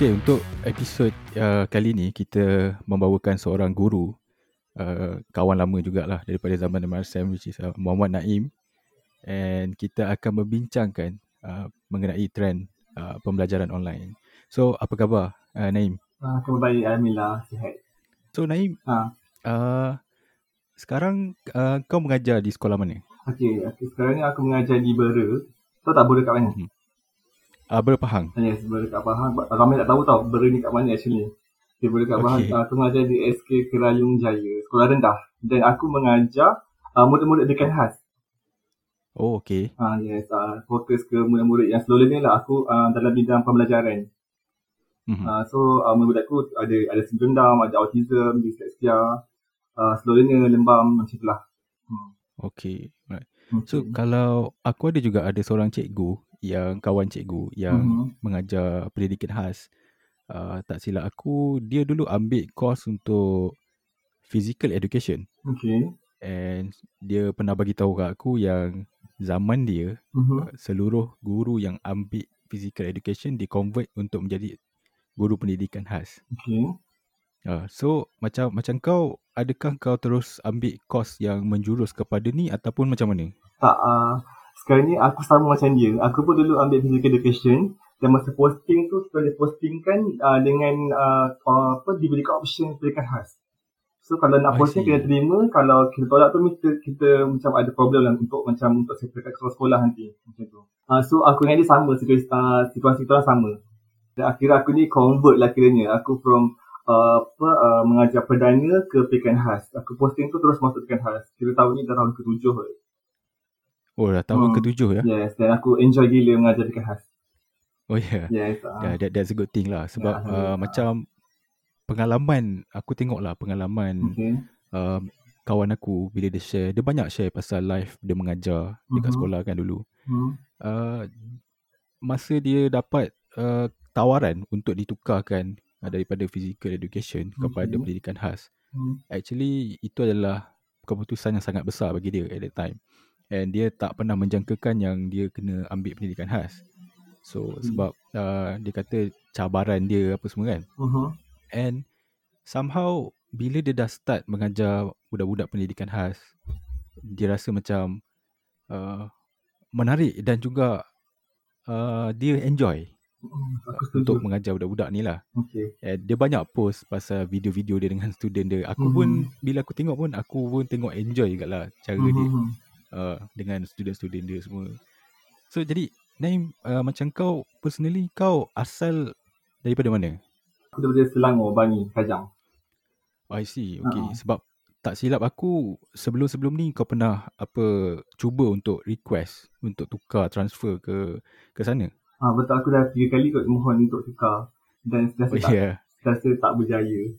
Okey, untuk episod uh, kali ni kita membawakan seorang guru uh, kawan lama jugalah daripada zaman MRSM which is uh, Muhammad Naim and kita akan membincangkan uh, mengenai trend uh, pembelajaran online. So, apa khabar uh, Naim? Ah, khabar baik Alhamdulillah sihat. So, Naim, Ha. uh, sekarang uh, kau mengajar di sekolah mana? Okey, okay, sekarang ni aku mengajar di Bera. Tahu tak Bera kat mana? Uh, Berpahang. Ah, Yes, Bera kat Pahang. Ramai tak tahu tau Bera ni kat mana actually. Okay, Bera kat Pahang. Okey. ah, Aku mengajar di SK Kerayung Jaya, sekolah rendah. Dan aku mengajar uh, murid-murid dekan khas. Oh, okey. Ah yes, uh, fokus ke murid-murid yang slow learner lah. Aku uh, dalam bidang pembelajaran. Mhm. Uh, so uh, murid aku ada ada sindrom ada autism, dyslexia, uh, slow learner, lembam macam tu lah. Hmm. Okey. Right. So, Okay. kalau aku ada juga ada seorang cikgu yang kawan cikgu yang Mhm. mengajar pendidikan khas. Uh, tak silap aku, dia dulu ambil course untuk physical education Okay. and dia pernah bagi tahu kat aku yang zaman dia Mhm. uh, seluruh guru yang ambil physical education di convert untuk menjadi guru pendidikan khas. Okay. Uh, so macam macam kau adakah kau terus ambil course yang menjurus kepada ni ataupun macam mana? Tak, uh, sekarang ni aku sama macam dia. Aku pun dulu ambil physical education dan masa posting tu kita boleh postingkan uh, dengan uh, apa diberikan option pendidikan khas. So kalau nak posting kena terima, kalau kita tolak tu kita, kita macam ada problem lah untuk macam untuk settlekan sekolah-sekolah nanti macam tu. Uh, so aku dengan dia sama situasi, uh, situasi kita sama. Dan akhirnya aku ni convert lah kiranya. Aku from uh, apa uh, mengajar perdana ke pendidikan khas. Aku posting tu terus masuk pendidikan khas. Kira tahun ni dah tahun ketujuh kot. Oh dah tahun Hmm. ketujuh ya? Yes, dan aku enjoy gila mengajar dekat khas. Oh ya. Yeah. Yes. Yeah, Uh, that, that's a good thing lah sebab uh, Alhamdulillah. macam pengalaman aku tengok lah pengalaman okay. uh, kawan aku bila dia share dia banyak share pasal live dia mengajar dekat Mhm. sekolah kan dulu Hmm. uh, masa dia dapat uh, tawaran untuk ditukarkan uh, daripada physical education kepada pendidikan khas Hmm. actually itu adalah keputusan yang sangat besar bagi dia at that time and dia tak pernah menjangkakan yang dia kena ambil pendidikan khas so Hmm. sebab uh, dia kata cabaran dia apa semua kan Uh-huh. And somehow bila dia dah start mengajar budak-budak pendidikan khas, dia rasa macam uh, menarik dan juga uh, dia enjoy Hmm, Aku untuk mengajar budak-budak ni lah. Okay. Dia banyak post pasal video-video dia dengan student dia. Aku pun Mhm. bila aku tengok pun aku pun tengok enjoy juga lah cara dia Hmm. Uh, dengan student-student dia semua. So jadi Naim uh, macam kau personally kau asal daripada mana? Aku daripada Selangor, Bangi, Kajang. Oh, I see. Okay. Ha. Sebab tak silap aku sebelum-sebelum ni kau pernah apa cuba untuk request untuk tukar transfer ke ke sana. Ah betul aku dah tiga kali kot mohon untuk tukar dan rasa Oh tak. Yeah. rasa tak berjaya.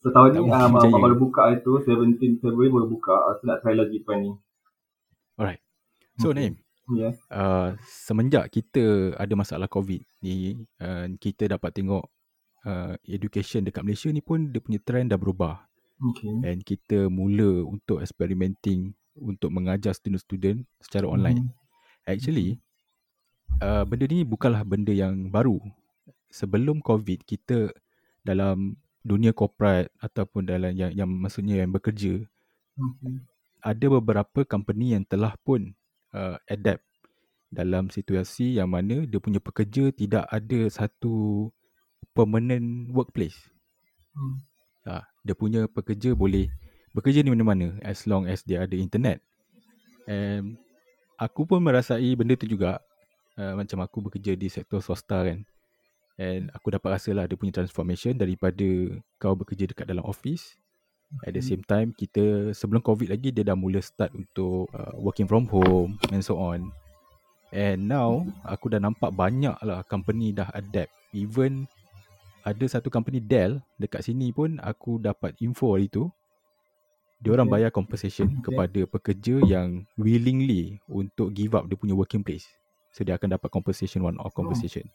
So tahun Tak ni ah, baru buka itu 17 Februari baru buka. Aku nak try lagi tahun ni. So Okay. Naim, Yes. uh, semenjak kita ada masalah COVID ni, uh, kita dapat tengok uh, education dekat Malaysia ni pun dia punya trend dah berubah. Okay. And kita mula untuk experimenting untuk mengajar student-student secara online. Mhm. Actually, uh, benda ni bukanlah benda yang baru. Sebelum COVID, kita dalam dunia corporate ataupun dalam yang, yang maksudnya yang bekerja, Okay. ada beberapa company yang telah pun uh, adapt dalam situasi yang mana dia punya pekerja tidak ada satu permanent workplace. Hmm. Uh, dia punya pekerja boleh bekerja di mana-mana as long as dia ada internet. And aku pun merasai benda tu juga uh, macam aku bekerja di sektor swasta kan. And aku dapat rasa lah dia punya transformation daripada kau bekerja dekat dalam office. At the Okay. same time kita sebelum COVID lagi dia dah mula start untuk uh, working from home and so on. And now aku dah nampak banyak lah company dah adapt. Even ada satu company Dell dekat sini pun aku dapat info hari tu. Dia orang bayar compensation kepada pekerja yang willingly untuk give up dia punya working place. So dia akan dapat compensation one off compensation.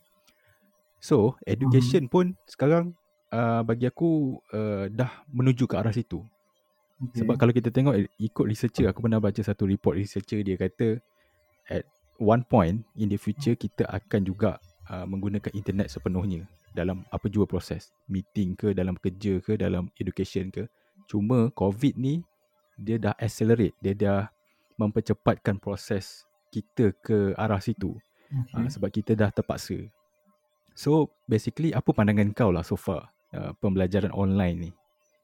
So education pun sekarang uh, bagi aku uh, dah menuju ke arah situ. Okay. Sebab kalau kita tengok ikut researcher aku pernah baca satu report researcher dia kata at one point in the future kita akan juga uh, menggunakan internet sepenuhnya dalam apa jua proses. Meeting ke, dalam kerja ke, dalam education ke. Cuma COVID ni dia dah accelerate. Dia dah mempercepatkan proses kita ke arah situ. Okay. Uh, sebab kita dah terpaksa. So basically apa pandangan kau lah so far uh, pembelajaran online ni?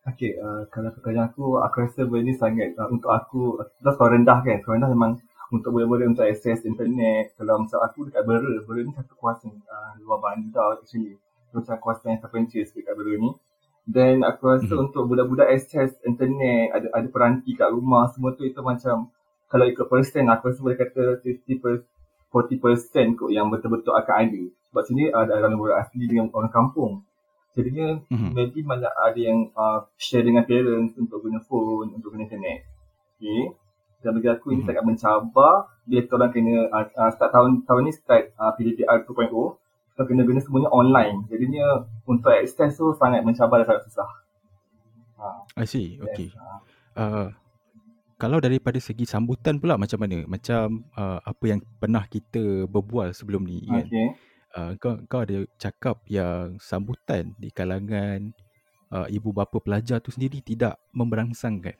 Okay, uh, kalau pertanyaan aku, aku rasa benda ni sangat uh, untuk aku, kita sekolah rendah kan, sekolah rendah memang untuk boleh-boleh untuk akses internet. Kalau macam aku dekat Bera, Bera ni satu kawasan uh, luar bandar actually. Macam kawasan yang terpencil sikit kat Bera ni. Dan aku rasa mm-hmm. untuk budak-budak akses internet, ada ada peranti kat rumah, semua tu itu macam, kalau ikut persen, aku rasa boleh kata 50 40% kot yang betul-betul akan ada. Sebab sini ada orang orang asli dengan orang kampung. Jadinya mm-hmm. maybe banyak ada yang uh, share dengan parents untuk guna phone, untuk guna internet. Okay. Dan bagi aku mm-hmm. ini mhm. sangat mencabar bila kita orang kena uh, uh, start tahun tahun ni start uh, PDPR 2.0 kita kena guna semuanya online. Jadinya untuk access tu sangat mencabar dan sangat susah. Uh, I see. Okay. Yes, uh. Uh, kalau daripada segi sambutan pula macam mana? Macam uh, apa yang pernah kita berbual sebelum ni kan? Uh, kau kau ada cakap yang sambutan di kalangan uh, ibu bapa pelajar tu sendiri tidak memberangsangkan.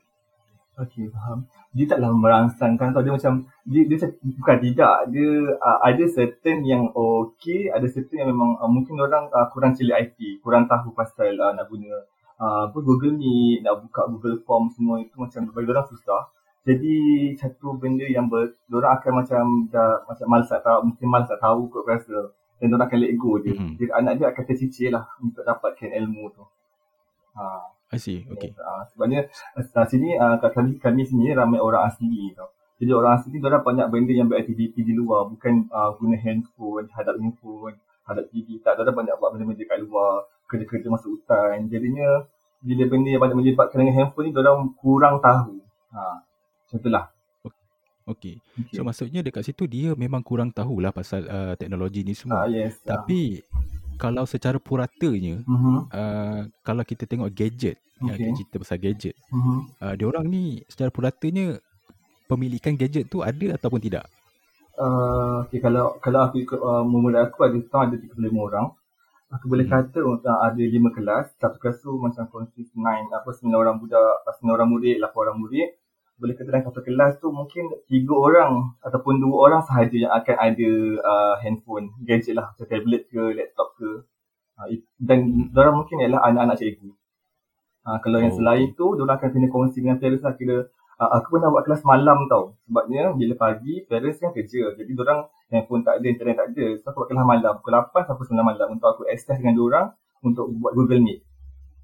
Okey, faham. Dia taklah memberangsangkan tau. Dia macam, dia, dia bukan tidak. Dia uh, ada certain yang okey, ada certain yang memang uh, mungkin orang uh, kurang cili IT, kurang tahu pasal uh, nak guna uh, Google Meet, nak buka Google Form semua itu macam bagi orang susah. Jadi satu benda yang ber, orang akan macam dah macam malas tak tahu, mungkin malas tak tahu kot rasa dan dia akan let go je. Mm-hmm. Jadi anak dia akan tercicir lah untuk dapatkan ilmu tu. Ha. I see, okay. Ha, sebabnya uh, sini uh, kami, kami sini ramai orang asli tau. Jadi orang asli ni orang banyak benda yang beraktiviti di luar. Bukan uh, guna handphone, hadap handphone, hadap TV. Tak, ada banyak buat benda-benda kat luar. Kerja-kerja masuk hutan. Jadinya bila benda yang banyak menyebabkan dengan handphone ni, orang kurang tahu. Ha. Contohlah, Okay. okay. So maksudnya dekat situ dia memang kurang tahulah pasal uh, teknologi ni semua. Ah, yes. Tapi uh. kalau secara puratanya, uh-huh. uh, kalau kita tengok gadget, okay. yang cerita pasal gadget, uh-huh. uh, dia orang ni secara puratanya pemilikan gadget tu ada ataupun tidak? Uh, okay, kalau kalau aku ikut uh, memulai aku ada tahun ada 35 orang. Aku boleh hmm. kata uh, ada 5 kelas. Satu kelas tu macam konsist 9, apa 9 orang budak, 9 orang murid, 8 orang murid boleh kata dalam satu kelas tu mungkin tiga orang ataupun dua orang sahaja yang akan ada uh, handphone, gadget lah macam tablet ke, laptop ke. Uh, dan orang mungkin ialah anak-anak cikgu. Uh, kalau oh. yang selain tu, orang akan kena kongsi dengan parents lah kira uh, aku pernah buat kelas malam tau. Sebabnya bila pagi, parents kan kerja. Jadi orang handphone tak ada, internet tak ada. So aku buat kelas malam, pukul 8 sampai 9 malam untuk aku access dengan orang untuk buat Google Meet.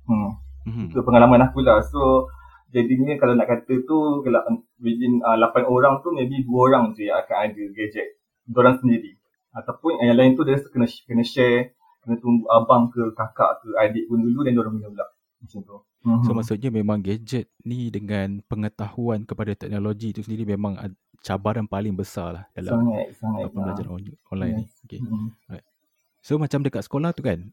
Hmm. Mm-hmm. Itu pengalaman aku lah. So, jadinya kalau nak kata tu kalau within uh, 8 orang tu maybe 2 orang je yang akan ada gadget orang sendiri ataupun yang lain tu dia kena kena share kena tunggu abang ke kakak ke adik pun dulu dan orang punya pula macam tu so mm-hmm. maksudnya memang gadget ni dengan pengetahuan kepada teknologi tu sendiri memang cabaran paling besar lah dalam sangat, sangat, pembelajaran uh, online yes. ni okay. mm-hmm. right. so macam dekat sekolah tu kan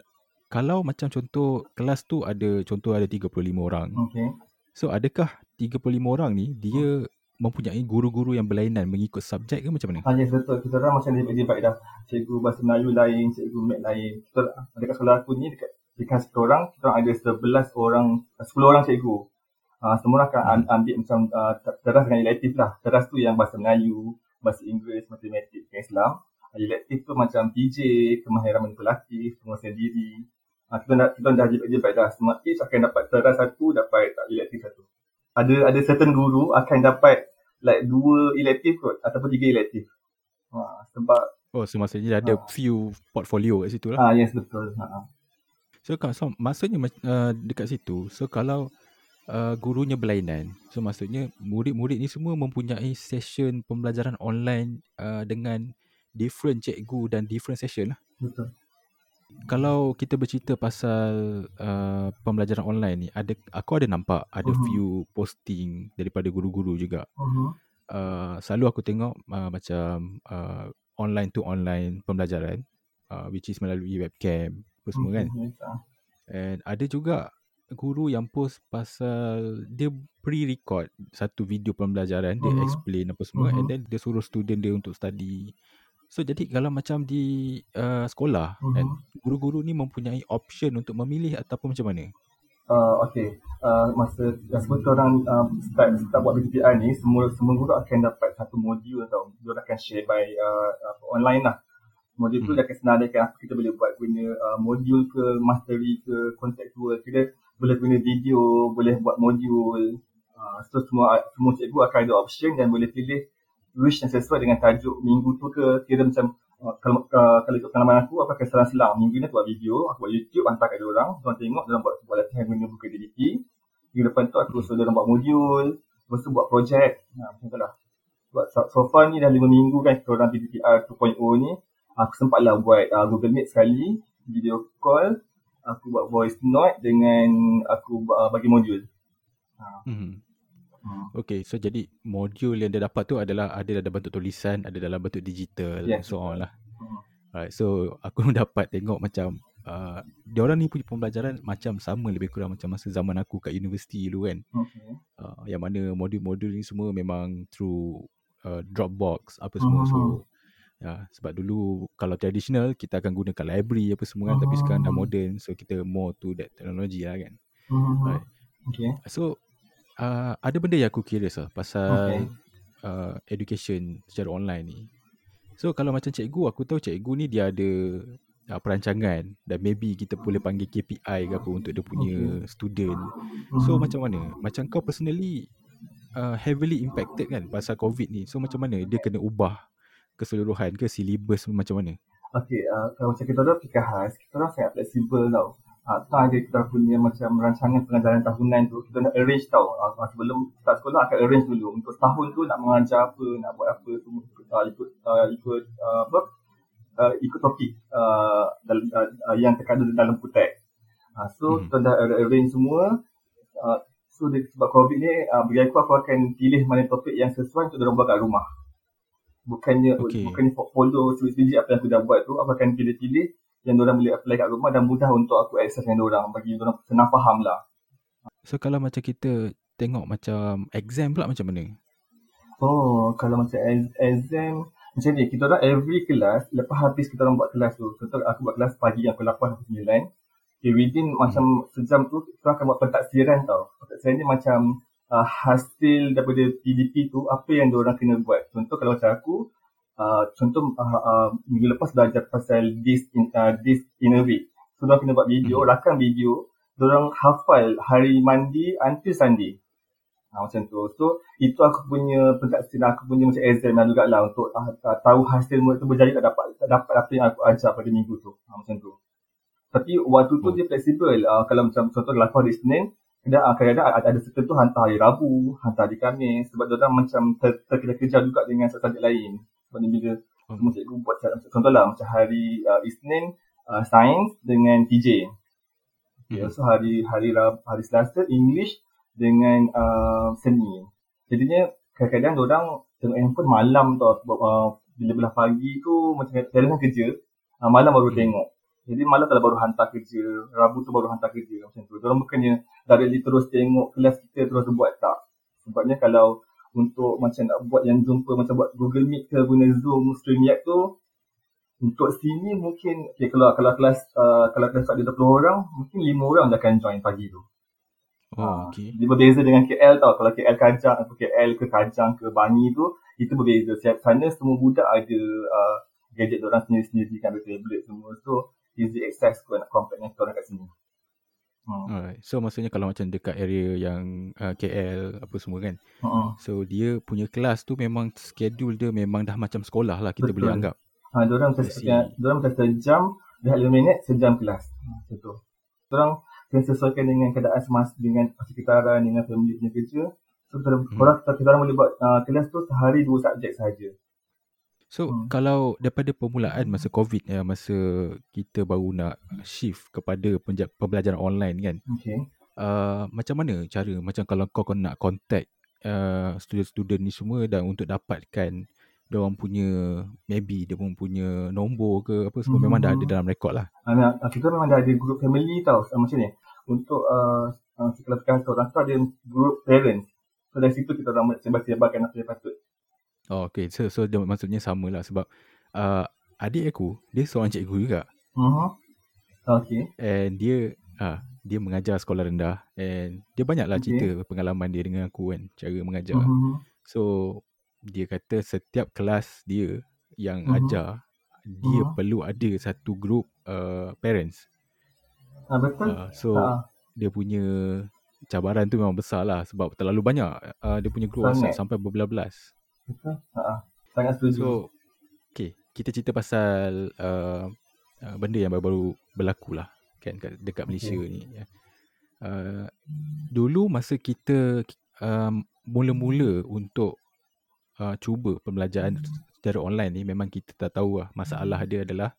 kalau macam contoh kelas tu ada contoh ada 35 orang okay. So adakah 35 orang ni dia hmm. mempunyai guru-guru yang berlainan mengikut subjek ke macam mana? Ha, yes, betul. Kita orang macam dia baik dah. Cikgu bahasa Melayu lain, cikgu mat lain. Kita dekat sekolah aku ni dekat dekat satu orang, kita orang ada 11 orang, 10 orang cikgu. Uh, semua orang akan hmm. ambil macam uh, teras dengan elektif lah. Teras tu yang bahasa Melayu, bahasa Inggeris, matematik, Islam. Uh, elektif tu macam PJ, kemahiran manipulatif, penguasaan diri, Ha, kita dah kita dah je baik dah. Semua each akan dapat teras satu, dapat tak elektif satu. Ada ada certain guru akan dapat like dua elektif kot ataupun tiga elektif. Ha, sebab Oh, so maksudnya ada ha. few portfolio kat situ lah. Ah, yes, betul. Ha. So, so maksudnya uh, dekat situ, so kalau uh, gurunya berlainan, so maksudnya murid-murid ni semua mempunyai session pembelajaran online uh, dengan different cikgu dan different session lah. Betul kalau kita bercerita pasal uh, pembelajaran online ni ada aku ada nampak ada uh-huh. few posting daripada guru-guru juga. Uh-huh. Uh, selalu aku tengok uh, macam uh, online to online pembelajaran uh, which is melalui webcam apa semua uh-huh. kan. And ada juga guru yang post pasal dia pre-record satu video pembelajaran uh-huh. dia explain apa semua uh-huh. and then dia suruh student dia untuk study So jadi kalau macam di uh, sekolah Mhm. kan guru-guru ni mempunyai option untuk memilih ataupun macam mana? Uh, okay. Uh, masa yang semua kita orang uh, start, start buat BTPI ni, semua semua guru akan dapat satu modul tau. Dia akan share by uh, online lah. Modul tu Hmm. dia akan senaraikan apa kita boleh buat guna uh, modul ke, mastery ke, contextual. Kita boleh guna video, boleh buat modul. Uh, so semua semua cikgu akan ada option dan boleh pilih wish yang sesuai dengan tajuk minggu tu ke. Kira macam uh, kalau uh, kalau ikut pengalaman aku, aku akan selang-selang. Minggu ni aku buat video, aku buat YouTube, hantar kat dia orang. Diorang tengok, diorang buat, buat latihan guna buku DDT. Minggu depan tu aku suruh diorang buat modul. Lepas tu buat projek. Ha, macam tu lah. Buat, so, so far ni dah 5 minggu kan kita orang PDPR 2.0 ni. Aku sempat lah buat uh, Google Meet sekali. Video call. Aku buat voice note dengan aku uh, bagi modul. Ha. Hmm. Hmm. Okay, so jadi modul yang dia dapat tu adalah ada dalam bentuk tulisan, ada dalam bentuk digital Yes. so on lah. Hmm. Alright, so aku dapat tengok macam uh, dia orang ni punya pembelajaran macam sama lebih kurang macam masa zaman aku kat universiti dulu kan. Okay. Uh, yang mana modul-modul ni semua memang through uh, Dropbox apa semua. Mhm. So ya sebab dulu kalau traditional kita akan gunakan library apa semua kan tapi sekarang dah modern so kita more to that technology lah kan. Hmm. Right. Okay. So uh, ada benda yang aku curious lah pasal Okay. uh, education secara online ni. So kalau macam cikgu, aku tahu cikgu ni dia ada uh, perancangan dan maybe kita boleh panggil KPI ke apa untuk dia punya student. So Mhm. macam mana? Macam kau personally uh, heavily impacted kan pasal COVID ni. So macam mana dia kena ubah keseluruhan ke syllabus macam mana? Okay, uh, kalau macam kita orang fikir khas, kita orang sangat fleksibel tau. Uh, tak ada kita punya macam rancangan pengajaran tahunan tu, kita nak arrange tau. Uh, sebelum start sekolah akan arrange dulu. Untuk setahun tu nak mengajar apa, nak buat apa, semua uh, ikut uh, ikut uh, apa uh, ikut topik uh, dalam, uh, uh, yang terkandung dalam kutek. Uh, so, Mhm. kita dah arrange semua. Uh, so, dia, sebab COVID ni, uh, bagi aku, aku akan pilih mana topik yang sesuai untuk diorang buat kat rumah bukannya Okey. bukannya follow sebiji apa yang aku dah buat tu aku akan pilih-pilih yang orang boleh apply kat rumah dan mudah untuk aku access dengan orang bagi orang senang faham lah. So kalau macam kita tengok macam exam pula macam mana? oh kalau macam ex- exam macam ni kita orang every kelas lepas habis kita orang buat kelas tu. Contoh aku buat kelas pagi yang pukul 8 sampai 9 okay, within macam sejam tu kita akan buat pentaksiran tau. Pentaksiran ni macam uh, hasil daripada PDP tu apa yang orang kena buat. Contoh kalau macam aku uh, contoh uh, uh, minggu lepas belajar pasal this in uh, this in a week so diorang kena buat video Mhm. rakam video diorang hafal hari mandi until Sunday Ha, macam tu. So, itu aku punya pentaksiran, aku punya macam exam lah jugalah untuk uh, uh, tahu hasil murid tu berjaya tak dapat tak dapat apa yang aku ajar pada minggu tu. Ha, macam tu. Tapi waktu tu Oh. dia fleksibel. Uh, kalau macam contoh kalau aku hari uh, kadang-kadang ada, ada certain tu hantar hari Rabu, hantar hari Khamis. Sebab dia macam ter, terkejar-kejar juga dengan subjek lain. Sebab ni bila Oh. semua cikgu buat cara- contohlah macam hari uh, Isnin, uh, sains dengan TJ. Okay, Mhm. so hari hari Rab, hari Selasa English dengan uh, seni. Jadinya kadang-kadang orang tengok handphone malam tau uh, bila belah pagi tu macam kadang kerja uh, malam baru Hmm. tengok. Jadi malam kalau baru hantar kerja, Rabu tu baru hantar kerja macam tu. Orang bukannya directly terus tengok kelas kita terus buat tak. Sebabnya kalau untuk macam nak buat yang jumpa macam buat Google Meet ke guna Zoom, StreamYard tu untuk sini mungkin okay, kalau kalau kelas uh, kalau kelas ada 20 orang mungkin 5 orang dah akan join pagi tu. Oh, Ah, okay. Dia berbeza dengan KL tau. Kalau KL Kajang atau KL ke Kajang ke Bangi tu, itu berbeza. Siap sana semua budak ada uh, gadget orang sendiri-sendiri kan, ada tablet semua. So, easy access kau nak compare dengan orang kat sini. Hmm. Alright. So maksudnya kalau macam dekat area yang uh, KL apa semua kan. Hmm. So dia punya kelas tu memang schedule dia memang dah macam sekolah lah kita Betul. boleh anggap. Ha, diorang see. diorang macam sejam, dah 5 minit, sejam kelas. Ha, macam tu. Diorang kena sesuaikan dengan keadaan semasa, dengan persekitaran, dengan family punya kerja. So, kita, Hmm. korang, kita orang boleh buat uh, kelas tu sehari dua subjek sahaja. So Hmm. kalau daripada permulaan masa COVID ya masa kita baru nak shift kepada penja- pembelajaran online kan. Okay. Uh, macam mana cara macam kalau kau kau nak contact uh, student-student ni semua dan untuk dapatkan dia orang punya maybe dia pun punya nombor ke apa semua memang dah ada Mhm. dalam rekod lah. Anak, uh, kita memang dah ada group family tau macam ni. Untuk uh, uh, sekarang orang tu ada group parents. So dari situ kita orang sebar-sebarkan apa yang patut. Oh okay so so dia, maksudnya sama lah sebab uh, adik aku dia seorang cikgu juga. Uh-huh. Okay. And dia uh, dia mengajar sekolah rendah and dia banyaklah Okay. cerita pengalaman dia dengan aku kan cara mengajar. Uh-huh. So dia kata setiap kelas dia yang Mhm. ajar dia Mhm. perlu ada satu group uh, parents. Ah, betul. Uh, so Ah, dia punya cabaran tu memang besar lah sebab terlalu banyak uh, dia punya group sampai berbelas-belas. Betul. Sangat setuju. So okay kita cerita pasal uh, uh, benda yang baru-baru berlaku lah kan kat, dekat Malaysia Okay. ni. ya. Uh, dulu masa kita um, mula-mula untuk uh, cuba pembelajaran secara online ni memang kita tak tahu lah masalah dia adalah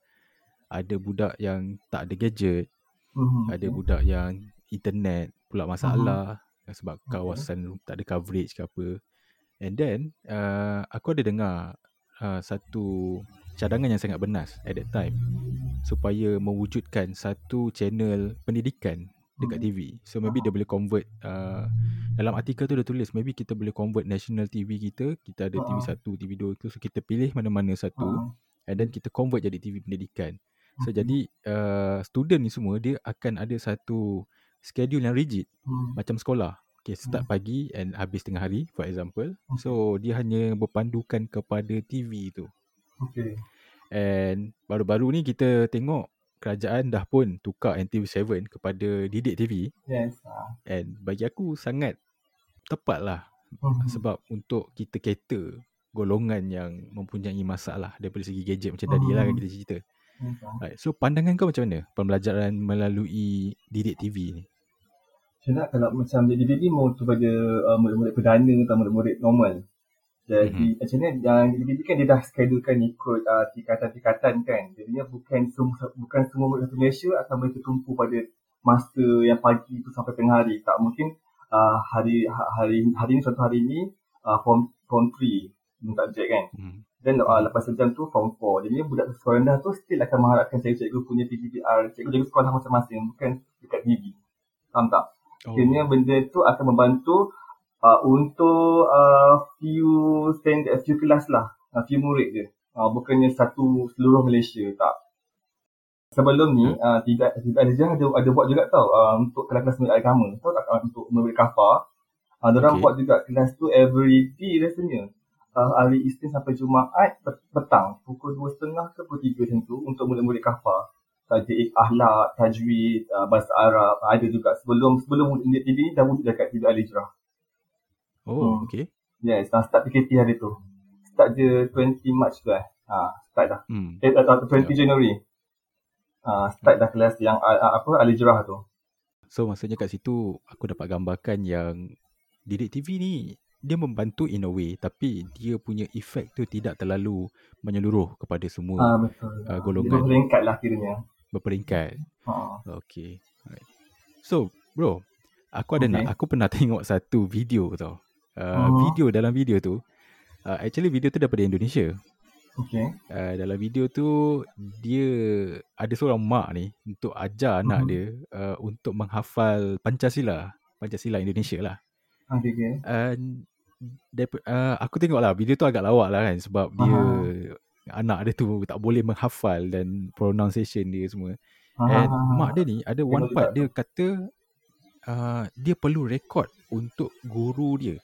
ada budak yang tak ada gadget, Mhm. ada budak yang internet pula masalah sebab Okay. kawasan tak ada coverage ke apa. And then uh, aku ada dengar uh, satu cadangan yang sangat benas at that time supaya mewujudkan satu channel pendidikan dekat Mhm. TV. So maybe dia boleh convert uh, dalam artikel tu dia tulis maybe kita boleh convert national TV kita, kita ada TV Ah. 1, TV 2 tu so kita pilih mana-mana satu and then kita convert jadi TV pendidikan. So Mhm. jadi uh, student ni semua dia akan ada satu schedule yang rigid hmm. macam sekolah. Okay, start Hmm. pagi and habis tengah hari for example. Okay. So dia hanya berpandukan kepada TV tu. Okay. And baru-baru ni kita tengok kerajaan dah pun tukar NTV7 kepada Didik TV Yes. Ah. and bagi aku sangat tepat lah Mhm. sebab untuk kita cater golongan yang mempunyai masalah daripada segi gadget macam tadi lah kan Mhm. kita cerita. Yes, ah. Right. So pandangan kau macam mana pembelajaran melalui Didik TV ni? Macam nak kalau macam jadi ni mau kepada uh, murid-murid perdana atau murid-murid normal. Jadi macam ni yang jadi kan dia dah schedulekan ikut uh, tingkatan-tingkatan kan. Jadinya bukan semua bukan semua murid satu Malaysia akan boleh tertumpu pada masa yang pagi tu sampai tengah hari. Tak mungkin uh, hari ha- hari hari ni suatu hari ni uh, form form 3 minta subjek kan. Hmm. Dan uh, lepas sejam tu form 4. Jadi budak sekolah rendah tu still akan mengharapkan cikgu-cikgu punya PGPR, cikgu-cikgu sekolah masing-masing bukan dekat TV. Faham tak? Oh. Akhirnya benda tu akan membantu uh, untuk uh, few standard, few kelas lah. Uh, few murid je. Uh, bukannya satu seluruh Malaysia, tak. Sebelum ni, uh, tidak tidak ada ada, ada buat juga tau uh, untuk kelas-kelas murid agama. Tahu tak uh, untuk murid kafar. Uh, Okay. diorang buat juga kelas tu every day rasanya. Uh, hari Isnin sampai Jumaat pet- petang pukul 2.30 ke pukul 3 macam tu untuk murid-murid kafar. Tajik akhlak, tajwid, uh, bahasa Arab ada juga sebelum sebelum murid TV ni dah wujud dekat TV Al-Hijrah. Oh, Hmm. okay. Yes, dah start PKP hari tu. Start je 20 March tu eh. Ha, start dah. Hmm. Eh, atau 20 January. Ha, start dah kelas yang uh, apa Al-Hijrah tu. So maksudnya kat situ aku dapat gambarkan yang Didik TV ni dia membantu in a way tapi dia punya efek tu tidak terlalu menyeluruh kepada semua Ha, betul. uh, Dia golongan berperingkat lah kiranya. Berperingkat. Ha. Okay. Alright. So, bro, aku ada Okay. nak aku pernah tengok satu video tau. Uh, Oh. video dalam video tu uh, actually video tu daripada Indonesia. Okay. Uh, dalam video tu dia ada seorang mak ni untuk ajar anak Mhm. dia uh, untuk menghafal Pancasila. Pancasila Indonesia lah. Okay, okay. And daripada, uh, aku tengok lah video tu agak lawak lah kan sebab dia anak dia tu tak boleh menghafal dan pronunciation dia semua. Ha, And ha, ha. mak dia ni ada one part dia kata uh, dia perlu rekod untuk guru dia.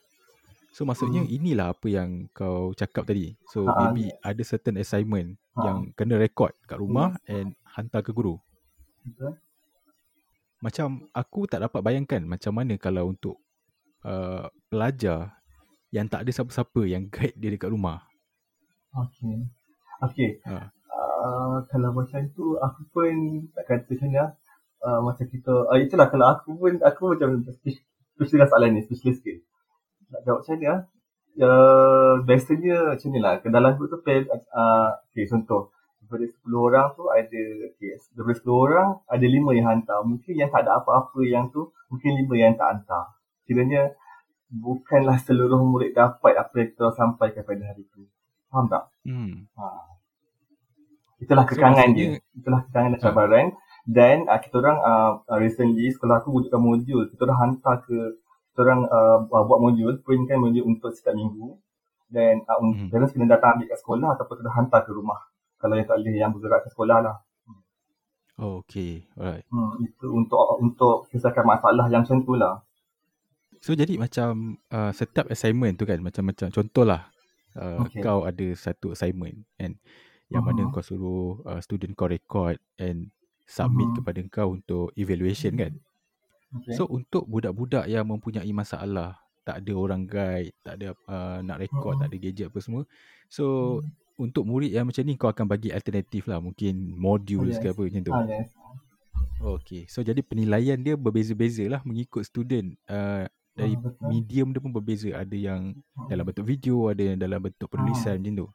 So maksudnya Hmm. inilah apa yang kau cakap tadi. So Ha, maybe ada certain assignment Ha. yang kena rekod kat rumah and hantar ke guru. Betul. Macam aku tak dapat bayangkan macam mana kalau untuk uh, pelajar yang tak ada siapa-siapa yang guide dia dekat rumah. Okay. Okay. Ha. Uh, kalau macam tu aku pun tak kata macam mana uh, macam kita uh, itulah kalau aku pun aku macam spesialis spesialis soalan ni spesialis sikit nak jawab macam mana uh, biasanya macam ni lah. Ke dalam group tu pen, uh, okay, contoh. Daripada 10 orang tu ada okay, daripada 10 orang ada 5 yang hantar. Mungkin yang tak ada apa-apa yang tu mungkin 5 yang tak hantar. Kiranya bukanlah seluruh murid dapat apa yang kita sampaikan pada hari tu faham tak? Hmm. Ha. Itulah So, kekangan maksudnya- dia. Itulah kekangan dan Ha. cabaran. Dan uh, kita orang uh, recently sekolah aku wujudkan modul. Kita orang hantar ke kita orang uh, buat modul, printkan modul untuk setiap minggu. Dan uh, um, parents kena datang ambil kat sekolah ataupun kita hantar ke rumah. Kalau yang tak boleh yang bergerak ke sekolah lah. Oh, okay. Alright. Hmm, itu untuk untuk selesaikan masalah yang macam tu lah. So jadi macam uh, setiap assignment tu kan macam-macam contohlah uh, okay. kau ada satu assignment kan yang uh-huh. mana kau suruh uh, student kau record and submit uh-huh. kepada kau untuk evaluation kan. Okay. So untuk budak-budak yang mempunyai masalah tak ada orang guide, tak ada uh, nak record, uh-huh. tak ada gadget apa semua. So uh-huh untuk murid yang macam ni kau akan bagi alternatif lah mungkin modul oh, yes. ke apa macam tu. Ah, yes. Okay, so jadi penilaian dia berbeza-beza lah mengikut student. Uh, dari oh, medium dia pun berbeza. Ada yang hmm. dalam bentuk video, ada yang dalam bentuk penulisan hmm. macam tu.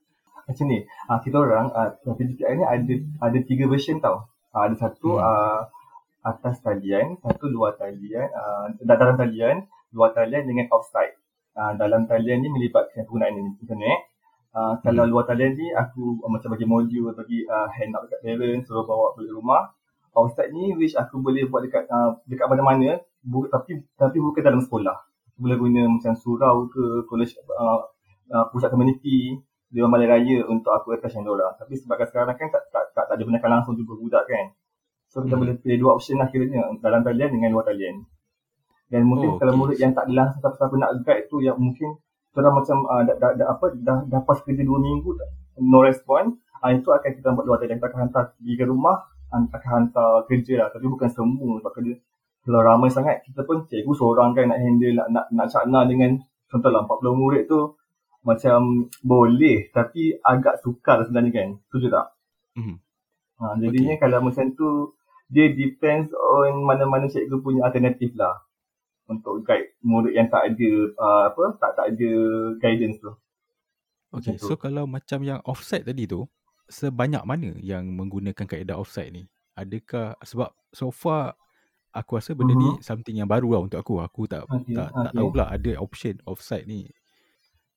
Macam ni, uh, kita orang, uh, PDPI ni ada ada tiga version tau. Uh, ada satu hmm. uh, atas talian, satu luar talian, uh, dalam talian, luar talian dengan offside. Uh, dalam talian ni melibatkan penggunaan internet. Uh, kalau hmm. luar talian ni aku uh, macam bagi modul bagi uh, hand out dekat parents suruh bawa balik rumah. Outside ni which aku boleh buat dekat uh, dekat mana-mana bu- tapi tapi bukan dalam sekolah. Boleh guna macam surau ke college uh, uh, pusat community di Malay Raya untuk aku attach yang orang. Tapi sebab sekarang kan tak tak tak, tak digunakan langsung juga budak kan. So kita hmm. boleh pilih dua option lah kiranya dalam talian dengan luar talian. Dan mungkin oh, kalau murid yang tak ada langsung siapa-siapa nak guide tu yang mungkin orang macam uh, dah, dah, dah, apa dah dah pas kerja dua minggu no respond uh, itu akan kita buat luar tadi kita akan hantar pergi ke rumah akan hantar kerja lah tapi bukan semua sebab kerja kalau ramai sangat kita pun cikgu seorang kan nak handle nak nak, nak cakna dengan contohlah 40 murid tu macam boleh tapi agak sukar sebenarnya kan setuju tak mm-hmm. ha, jadinya okay. kalau macam tu dia depends on mana-mana cikgu punya alternatif lah untuk guide murid yang tak ada uh, apa tak tak ada guidance tu. Okay, so kalau macam yang offside tadi tu, sebanyak mana yang menggunakan kaedah offside ni? Adakah sebab so far aku rasa benda uh-huh. ni mhm. something yang baru lah untuk aku. Aku tak okay, tak, okay. tak tahu pula ada option offside ni.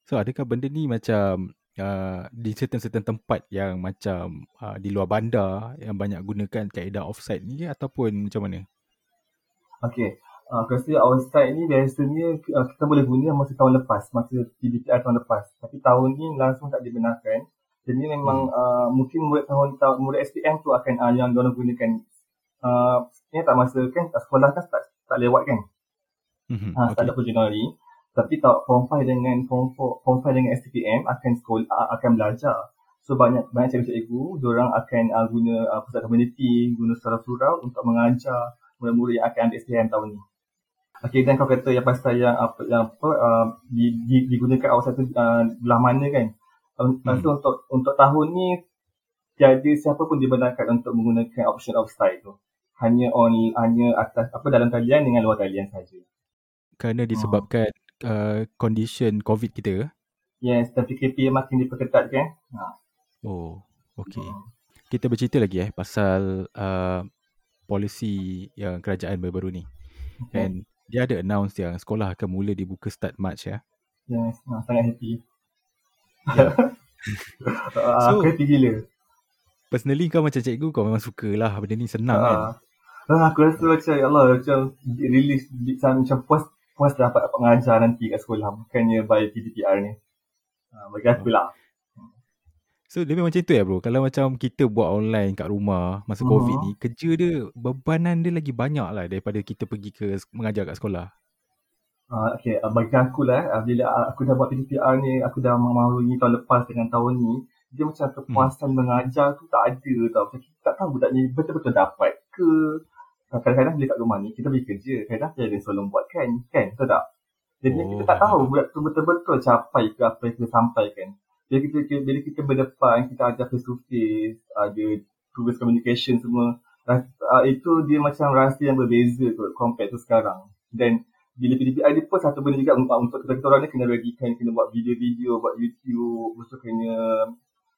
So adakah benda ni macam uh, di certain-certain tempat yang macam uh, di luar bandar yang banyak gunakan kaedah offside ni ataupun macam mana? Okay, Uh, aku rasa outside ni biasanya uh, kita boleh guna masa tahun lepas, masa PDPI tahun lepas. Tapi tahun ni langsung tak dibenarkan. Jadi memang hmm. uh, mungkin murid tahun, tahun murid SPM tu akan uh, yang diorang gunakan. Uh, tak masa kan sekolah kan tak, tak lewat kan. Hmm. Uh, okay. Tak ada pun Januari. Tapi tak form 5 dengan form 4, form 5 dengan SPM akan sekolah akan belajar. So banyak banyak cikgu-cikgu, diorang akan uh, guna uh, pusat community, guna surau-surau untuk mengajar murid-murid yang akan ambil SPM tahun ni. Okay, dan kau kata yang pasal yang apa yang apa uh, di, di, digunakan awal satu uh, belah mana kan? Um, hmm. So, untuk untuk tahun ni tiada siapa pun dibenarkan untuk menggunakan option of style tu. Hanya on hanya atas apa dalam talian dengan luar talian saja. Kerana disebabkan hmm. uh, condition COVID kita Yes, dan PKP makin diperketat kan? Ha. Oh, okay. Hmm. Kita bercerita lagi eh pasal uh, polisi yang kerajaan baru-baru ni. Okay. And dia ada announce yang sekolah akan mula dibuka start March ya. Yes, nah, sangat happy. Yeah. so, aku happy gila. Personally kau macam cikgu kau memang suka lah benda ni senang uh, kan. Uh, aku rasa macam ya Allah macam release macam puas puas dapat mengajar nanti kat sekolah bukannya by PDPR ni. Uh, bagi aku lah. So dia memang macam tu ya bro. Kalau macam kita buat online kat rumah masa uh-huh. COVID ni, kerja dia bebanan dia lagi banyak lah daripada kita pergi ke mengajar kat sekolah. Uh, okay, uh, bagi aku lah, uh, bila uh, aku dah buat PDPR ni, aku dah melalui tahun lepas dengan tahun ni, dia macam kepuasan hmm. mengajar tu tak ada tau. Macam kita tak tahu budak ni betul-betul dapat ke. Kadang-kadang bila kat rumah ni, kita pergi kerja. Kadang-kadang dia ada selalu buat kan, kan, betul tak? Jadi oh. kita tak tahu budak tu betul-betul capai ke apa yang kita sampaikan bila kita, bila kita berdepan, kita ajar face to face, ada previous communication semua, uh, itu dia macam rasa yang berbeza kot compare tu sekarang. Dan bila PDPI dia pun satu benda juga untuk, untuk kita, kita orang ni kena regikan, kena buat video-video, buat YouTube, lepas tu kena,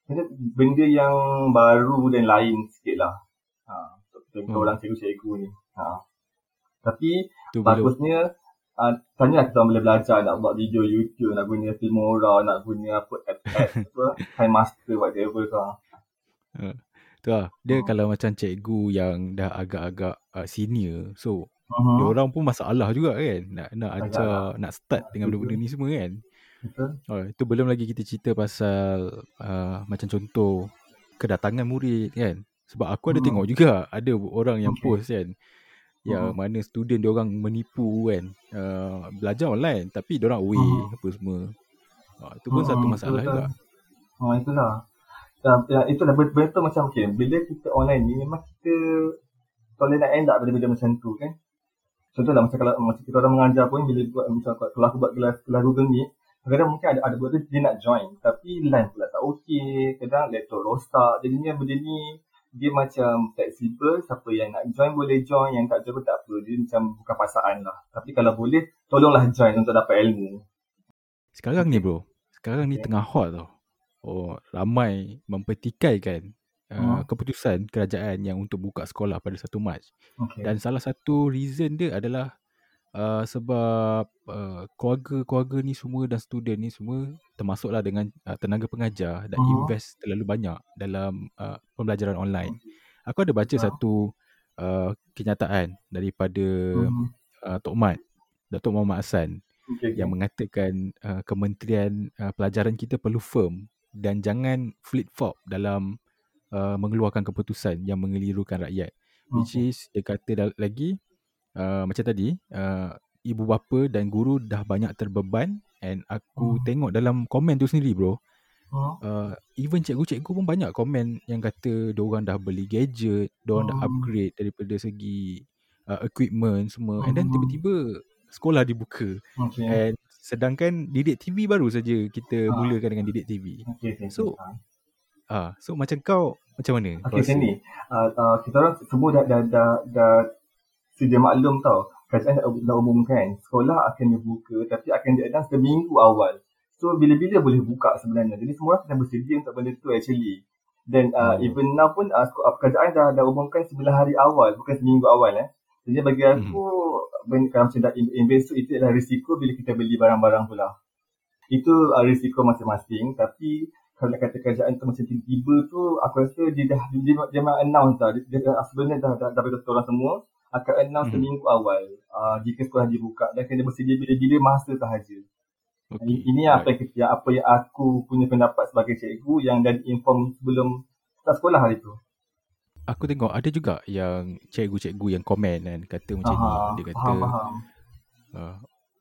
kena benda yang baru dan lain sikit lah. Ha, kita, hmm. orang cikgu-cikgu ni. Ha. Tapi tu bagusnya, uh, tanya kita boleh belajar nak buat video YouTube, nak guna Filmora, nak guna apa app apa, Time Master whatever tu. Uh, tu lah. Dia uh. kalau macam cikgu yang dah agak-agak uh, senior, so uh-huh. dia orang pun masalah juga kan nak nak ajar, Agak. nak start dengan benda-benda ni semua kan. Betul. Oh, itu belum lagi kita cerita pasal uh, macam contoh kedatangan murid kan. Sebab aku ada Hmm. tengok juga ada orang yang Okay. post kan yang Hmm. mana student dia orang menipu kan. Uh, belajar online tapi dia orang away Hmm. apa semua. Uh, itu pun satu Hmm, masalah betul. juga. Oh, itulah. Ya, ya, itulah betul macam okay, bila kita online ni memang kita boleh nak end up benda-benda macam tu kan. Contohlah macam kalau macam kita orang mengajar pun bila buat macam kalau aku buat kelas kelas Google Meet, kadang-kadang mungkin ada ada buat tu dia nak join tapi line pula tak okey, kadang laptop rosak. Jadinya benda ni dia macam flexible, siapa yang nak join boleh join, yang tak join pun tak apa. Dia macam bukan paksaan lah. Tapi kalau boleh, tolonglah join untuk dapat ilmu. Sekarang ni bro, sekarang ni Okay. tengah hot tau. Oh, ramai mempertikaikan uh, Hmm. keputusan kerajaan yang untuk buka sekolah pada 1 Mac. Okay. Dan salah satu reason dia adalah uh, sebab uh, keluarga-keluarga ni semua dan student ni semua termasuklah dengan uh, tenaga pengajar dan Mhm. invest terlalu banyak dalam uh, pembelajaran online. Aku ada baca Ah. satu uh, kenyataan daripada Hmm. uh, Tok Mat, Datuk Muhammad Hassan Okay, yang mengatakan uh, Kementerian uh, Pelajaran kita perlu firm dan jangan flip-flop dalam uh, mengeluarkan keputusan yang mengelirukan rakyat. Which is dia kata lagi uh, macam tadi uh, ibu bapa dan guru dah banyak terbeban and aku Hmm. tengok dalam komen tu sendiri bro Hmm. uh, even cikgu-cikgu pun banyak komen yang kata diorang dah beli gadget, diorang dah Hmm. upgrade daripada segi uh, equipment semua and then Hmm. tiba-tiba sekolah dibuka Okay. and sedangkan didik TV baru saja kita Ah. mulakan dengan didik TV. Okay, okay. So. Ah, so macam kau macam mana? Okay, macam ni. Uh, uh, kita orang semua dah, dah, dah, dah sedia maklum tau. Kerajaan dah, dah umumkan. Sekolah akan dibuka tapi akan diadang seminggu awal. So, bila-bila boleh buka sebenarnya. Jadi, semua orang kena bersedia untuk benda tu actually. Dan uh, Oh. even now pun uh, kerajaan dah, dah umumkan 9 hari awal. Bukan seminggu awal. Eh. Jadi, bagi aku, ben, kalau macam dah in- invest tu, itu adalah risiko bila kita beli barang-barang pula. Itu uh, risiko masing-masing. Tapi, kalau nak kata kerajaan tu macam tiba-tiba tu aku rasa dia dah dia, dia, dia memang announce dah dia, dia dah- sebenarnya dah dah, dah beritahu orang semua akan announce Mhm. seminggu awal uh, jika sekolah dibuka dan kena bersedia bila-bila masa sahaja. Okay. Ini apa yang, yang apa yang aku punya pendapat sebagai cikgu yang dah inform sebelum start sekolah hari tu. Aku tengok ada juga yang cikgu-cikgu yang komen kan kata macam Aha, ni. Dia kata faham faham. uh,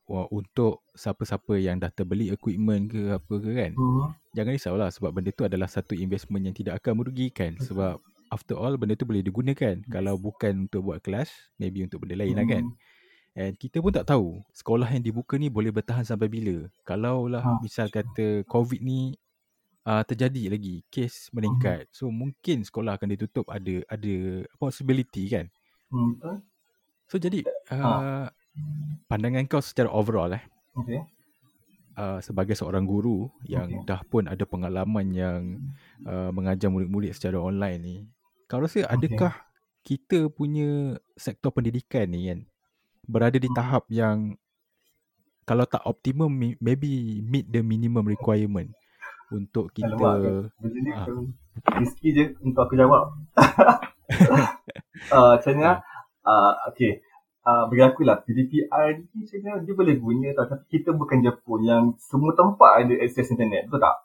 wah, untuk siapa-siapa yang dah terbeli equipment ke apa ke kan. Hmm. Jangan risaulah sebab benda tu adalah satu investment yang tidak akan merugikan Betul. sebab after all benda tu boleh digunakan. Kalau bukan untuk buat kelas, maybe untuk benda lain lah kan. Hmm. And kita pun tak tahu sekolah yang dibuka ni boleh bertahan sampai bila. Kalau lah Ha. misal kata COVID ni uh, terjadi lagi, kes meningkat. So mungkin sekolah akan ditutup ada ada possibility kan. Hmm. So jadi Ha. uh, pandangan kau secara overall eh Okay. uh, sebagai seorang guru yang Okay. dah pun ada pengalaman yang uh, mengajar murid-murid secara online ni. Kau rasa adakah kita punya sektor pendidikan ni kan berada di Hmm. tahap yang kalau tak optimum maybe meet the minimum requirement untuk kita Alamak, benda ni Ah. risky je untuk aku jawab. uh, macam mana? Uh, okay. Uh, bagi aku lah, PDPR ni macam mana dia boleh guna tau. Tapi kita bukan Jepun yang semua tempat ada akses internet. Betul tak?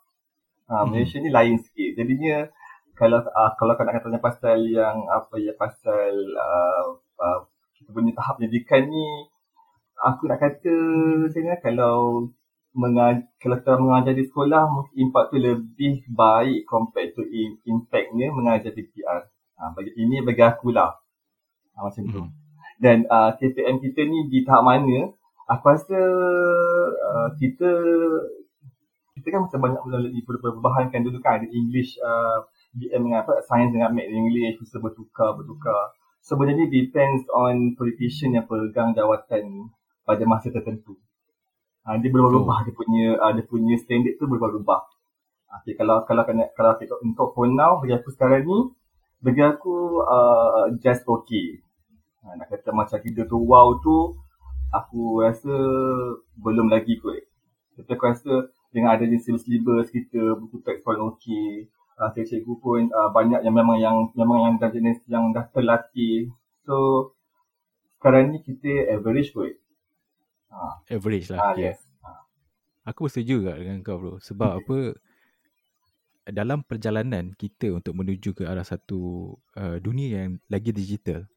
Uh, Hmm. Malaysia ni lain sikit. Jadinya, kalau uh, kalau kau nak kata pasal yang apa ya pasal uh, uh, kita punya tahap pendidikan ni aku nak kata macam mana kalau mengajar, kalau kita mengajar di sekolah mungkin impact tu lebih baik compared to in, impactnya mengajar PPR. Ha, bagi, ini bagi aku lah. Ha, macam tu. Mhm. Dan uh, KPM kita ni di tahap mana aku rasa uh, kita kita kan macam banyak melalui perubahan kan dulu kan ada English uh, BM dengan apa science dengan Math English bisa bertukar bertukar. Sebenarnya depends on politician yang pegang jawatan pada masa tertentu. Ha, dia berubah-ubah dia punya uh, dia punya standard tu berubah-ubah. Okay, kalau kalau kena kalau kita untuk for now bagi aku sekarang ni bagi aku uh, just okay. Ha, nak kata macam kita tu wow tu aku rasa belum lagi kot. Tapi aku rasa dengan adanya syllabus kita buku teks pun okey. Uh, cikgu pun uh, banyak yang memang yang memang yang dah jenis yang dah terlatih. So sekarang ni kita average kot. Ha, average ah, lah. Okay. yes. Aku setuju juga dengan kau bro. Sebab apa dalam perjalanan kita untuk menuju ke arah satu uh, dunia yang lagi digital,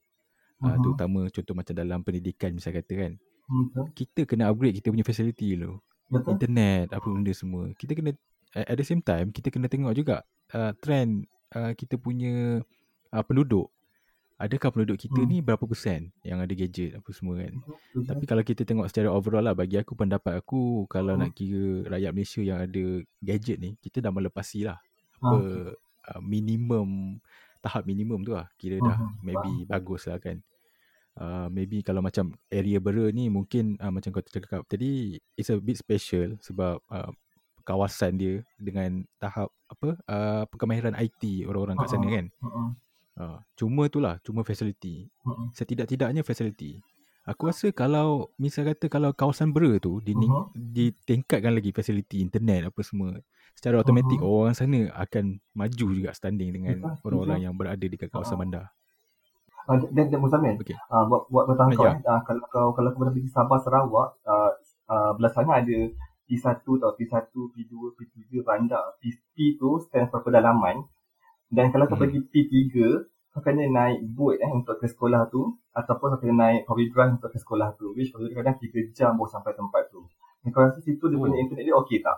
uh, Mhm. terutama contoh macam dalam pendidikan misal kata kan, Betul. kita kena upgrade kita punya facility dulu. Betul. Internet, apa benda semua. Kita kena at the same time kita kena tengok juga uh, trend uh, kita punya uh, penduduk. Adakah penduduk kita Hmm. ni berapa persen yang ada gadget apa semua kan. Betul. Tapi kalau kita tengok secara overall lah bagi aku pendapat aku kalau Hmm. nak kira rakyat Malaysia yang ada gadget ni kita dah melepasi lah Ah, apa uh, minimum tahap minimum tu lah kira dah Mhm. maybe bagus lah kan. Uh, maybe kalau macam area Bera ni mungkin uh, macam kau cakap tadi it's a bit special sebab uh, kawasan dia dengan tahap apa uh, kemahiran IT orang-orang kat sana kan. Mhm. Uh, cuma tu lah, cuma facility. Mhm. Setidak-tidaknya facility. Aku rasa kalau misal kata kalau kawasan Bera tu dining, Mhm. ditingkatkan lagi facility internet apa semua secara automatik Mhm. orang sana akan maju juga standing dengan Betul, setuju. orang-orang yang berada dekat kawasan Ah. bandar. Ah, Dan dan Muzammil, Okey. ah, buat buat pengetahuan Ah, kau ya. ah, kalau kau kalau kau pernah pergi Sabah Sarawak, ah, belah sana ada P1 tau, P1, P2, P3 bandar. P, P tu stand for pedalaman. Dan kalau kau Mhm. pergi P3, kau kena naik boat eh untuk ke sekolah tu ataupun kau kena naik wheel drive untuk ke sekolah tu. Which four wheel drive kadang 3 jam baru sampai tempat tu. Dan kau rasa situ dia Oh. punya internet dia okey tak?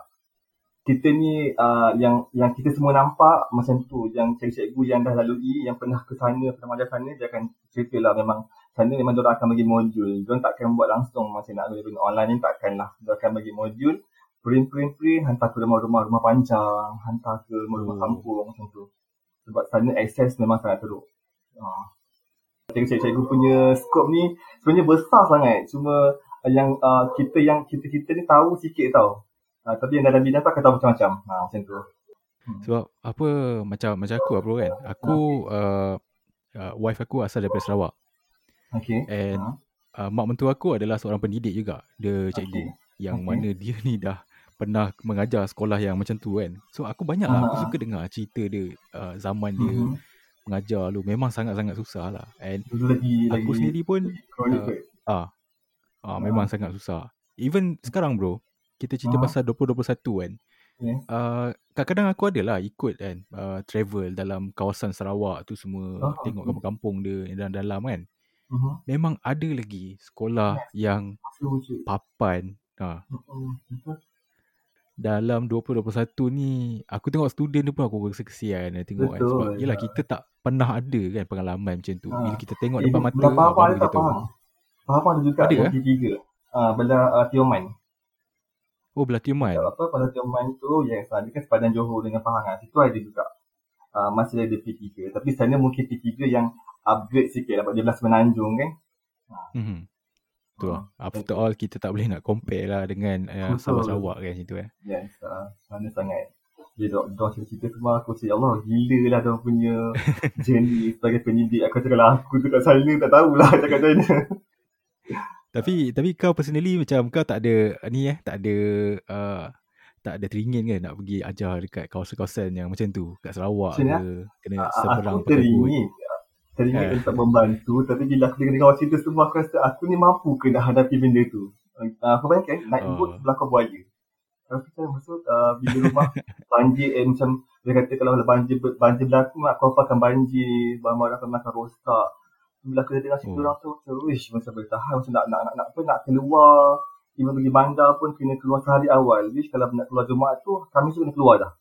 kita ni uh, yang yang kita semua nampak macam tu yang cikgu-cikgu yang dah lalui yang pernah ke sana pernah mengajar sana dia akan cerita lah memang sana memang diorang akan bagi modul diorang takkan buat langsung macam nak guna online ni takkan lah dia akan bagi modul print print print hantar ke rumah-rumah rumah panjang hantar ke rumah-rumah Oh. kampung macam tu sebab sana akses memang sangat teruk uh. cikgu-cikgu punya skop ni sebenarnya besar sangat cuma uh, yang uh, kita yang kita-kita ni tahu sikit tau Uh, tapi yang dalam bidang tu akan tahu macam-macam. Ha, macam tu. Sebab apa macam macam aku lah bro kan. Aku uh, uh, wife aku asal daripada Sarawak. Okay. And Ha. uh, mak mentua aku adalah seorang pendidik juga. Dia cikgu. Okay. Yang Okay. mana dia ni dah pernah mengajar sekolah yang macam tu kan. So aku banyak lah. Aku Ah. suka dengar cerita dia. Uh, zaman dia Mhm. mengajar dulu. Memang sangat-sangat susah lah. And lagi aku lagi sendiri pun kronik uh, kot. ah, ah, memang sangat susah. Even sekarang bro. Kita cerita Ah. pasal 2021 kan. Yeah. Uh, kadang-kadang aku ada lah ikut kan uh, travel dalam kawasan Sarawak tu semua Oh, tengok okay. kampung-kampung dia yang dalam kan. Mhm. Memang ada lagi sekolah yang Betul, betul. papan. Ha, Mhm. Betul. dalam 2021 ni aku tengok student pun aku rasa kesian kan tengok kan sebab yelah ya. kita tak pernah ada kan pengalaman macam tu. Ha. Bila kita tengok Eh, depan mata ah, Pahang baru ada kita tak tahu. Pahang? Pahang ada juga Ada yang ke? P3. Ah, belah uh, Tioman. Oh belah Tioman. Apa pada Tioman tu yes, ah, dia kan sepadan Johor dengan Pahang ah. Situ ada juga. Uh, masih ada P3 tapi sana mungkin P3 yang upgrade sikit sebab dia belah semenanjung kan. Mhm. Betul lah. Ah, After all kita tak boleh nak compare lah dengan uh, Betul. Sabah Sarawak kan situ eh. Yes, uh, sana sangat. Dia dok dok cerita semua aku cakap, ya Allah gila lah dia punya journey sebagai pendidik. Aku cakap lah aku tu kat sana tak tahulah cakap macam mana. Tapi tapi kau personally macam kau tak ada ni eh, tak ada uh, tak ada teringin ke nak pergi ajar dekat kawasan-kawasan yang macam tu, kat Sarawak ke, kena Ah, seberang aku teringin. Teringin Eh. untuk membantu tapi bila aku dengar kawan cerita semua aku rasa aku ni mampu ke nak hadapi benda tu. Uh, aku bayangkan naik Ah. boat belakang buaya. Aku macam maksud uh, bila rumah banjir eh, macam dia kata kalau banjir banjir berlaku aku apa akan banjir, barang-barang akan akan rosak. Bila aku dengar cerita Oh. orang tu macam wish macam boleh tahan macam nak nak nak, nak apa nak keluar Even pergi bandar pun kena keluar sehari awal. Wish kalau nak keluar Jumaat tu, kami tu kena keluar dah.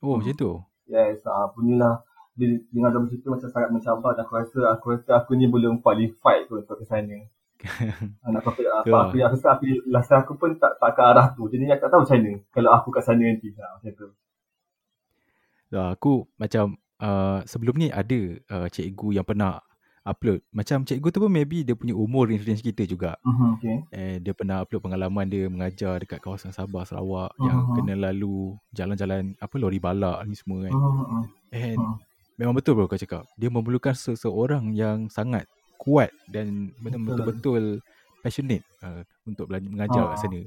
Oh, macam tu. Yes, ah, punyalah bila dengar dalam cerita macam sangat mencabar dan aku rasa aku rasa aku ni belum qualified tu untuk ke sana. Anak aku apa aku yang rasa aku rasa aku pun tak tak ke arah tu. Jadi aku tak tahu macam mana kalau aku kat sana nanti. Ha, macam tu. Uh, aku macam uh, sebelum ni ada uh, cikgu yang pernah upload. Macam cikgu tu pun maybe dia punya umur range-range kita juga. Mhm, okay. And dia pernah upload pengalaman dia mengajar dekat kawasan Sabah, Sarawak yang Mhm. kena lalu jalan-jalan apa lori balak ni semua kan. Mhm. And Mhm. Memang betul bro kau cakap. Dia memerlukan seseorang yang sangat kuat dan betul- Betul. betul-betul passionate uh, untuk belajar mengajar kat Ah. sana.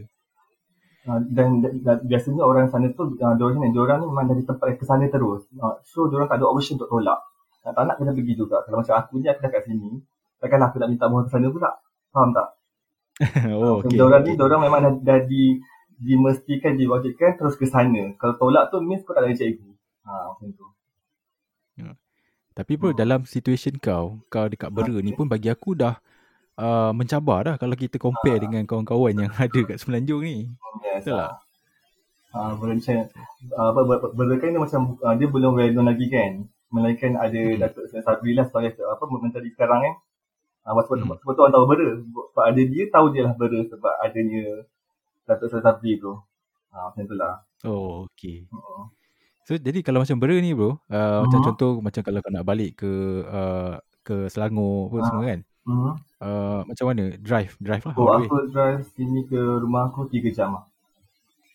Ah, dan, dan, biasanya orang sana tu uh, diorang ni diorang ni memang dari tempat ke sana terus. Uh, so diorang tak ada option untuk tolak. Nak tak nak kena pergi juga. Kalau macam aku ni aku dah kat sini, takkanlah aku nak minta mohon ke sana pula. Faham tak? oh, Okay, okay. diorang ni, diorang memang dah, dah di dimestikan, diwajibkan terus ke sana. Kalau tolak tu means kau tak ada cikgu. Ha, macam tu. Tapi bro, Hmm. dalam situation kau, kau dekat Bera ni pun bagi aku dah uh, mencabar dah kalau kita compare dengan kawan-kawan yang ada kat Semenanjung ni. Yes. Betul tak? Ah, macam ah, apa ber- ber- berdekan ni macam ah, dia belum well known lagi kan. Melainkan ada Hmm. Datuk Seri Sabri lah sebagai apa menteri sekarang kan. Ah, sebab, Hmm. sebab, tu orang tahu bera. Sebab ada dia tahu dia lah bera sebab adanya Datuk Seri Sabri tu. Ah, macam tu lah. Oh, okay. Hmm. So jadi kalau macam Bera ni bro, uh, macam Mhm. contoh macam kalau kau nak balik ke uh, ke Selangor apa Ah. semua kan. Hmm. Uh, macam mana? Drive, drive lah Oh, way. aku drive sini ke rumah aku 3 jam lah.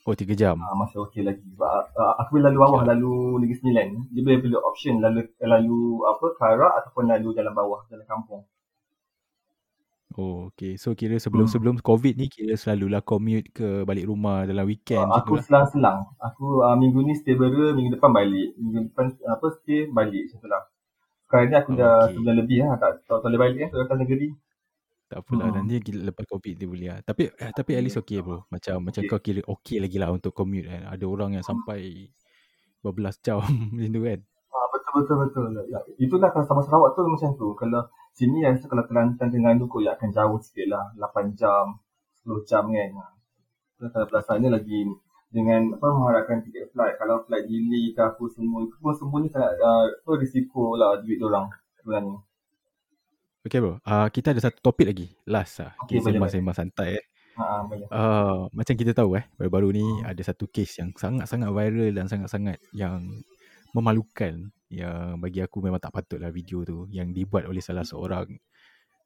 Oh, 3 jam. Ah, masih okey lagi. Sebab ah, aku boleh lalu bawah, Okay. lalu Negeri Sembilan. Dia boleh pilih option lalu lalu apa Karak ataupun lalu jalan bawah, jalan kampung. Oh, okay. So kira Hmm. sebelum-sebelum COVID ni kira selalulah commute ke balik rumah dalam weekend Uh, macam aku lah. selang-selang. Aku uh, minggu ni stay Bera, minggu depan balik. Minggu depan apa stay balik macam tu lah. Sekarang ni aku Oh, dah okay. sebulan lebih lah. Tak, tak, tak boleh balik kan. Tak datang negeri. Tak apalah Hmm. nanti lepas COVID dia boleh lah. Tapi eh, tapi at least okay bro. Macam macam Okay. kau kira okay lagi lah untuk commute kan. Ada orang yang sampai berbelas jam macam tu kan. Ah, betul betul betul. Ya, itulah kalau sama Sarawak tu macam tu. Kalau sini rasa kalau Kelantan dengan Duku ya akan jauh sikit lah. 8 jam, 10 jam kan. Ha. Kalau perasaannya lagi dengan apa mengharapkan tiket flight. Kalau flight delay ke apa semua. Itu pun semuanya sangat uh, tu risiko lah duit orang sebenarnya. Okay bro. Uh, kita ada satu topik lagi. Last lah. Okay, boleh, sembang-sembang santai eh. Ha. Uh, macam kita tahu eh. Baru-baru ni ada satu kes yang sangat-sangat viral dan sangat-sangat yang memalukan. Yang bagi aku memang tak patut lah video tu. Yang dibuat oleh salah seorang.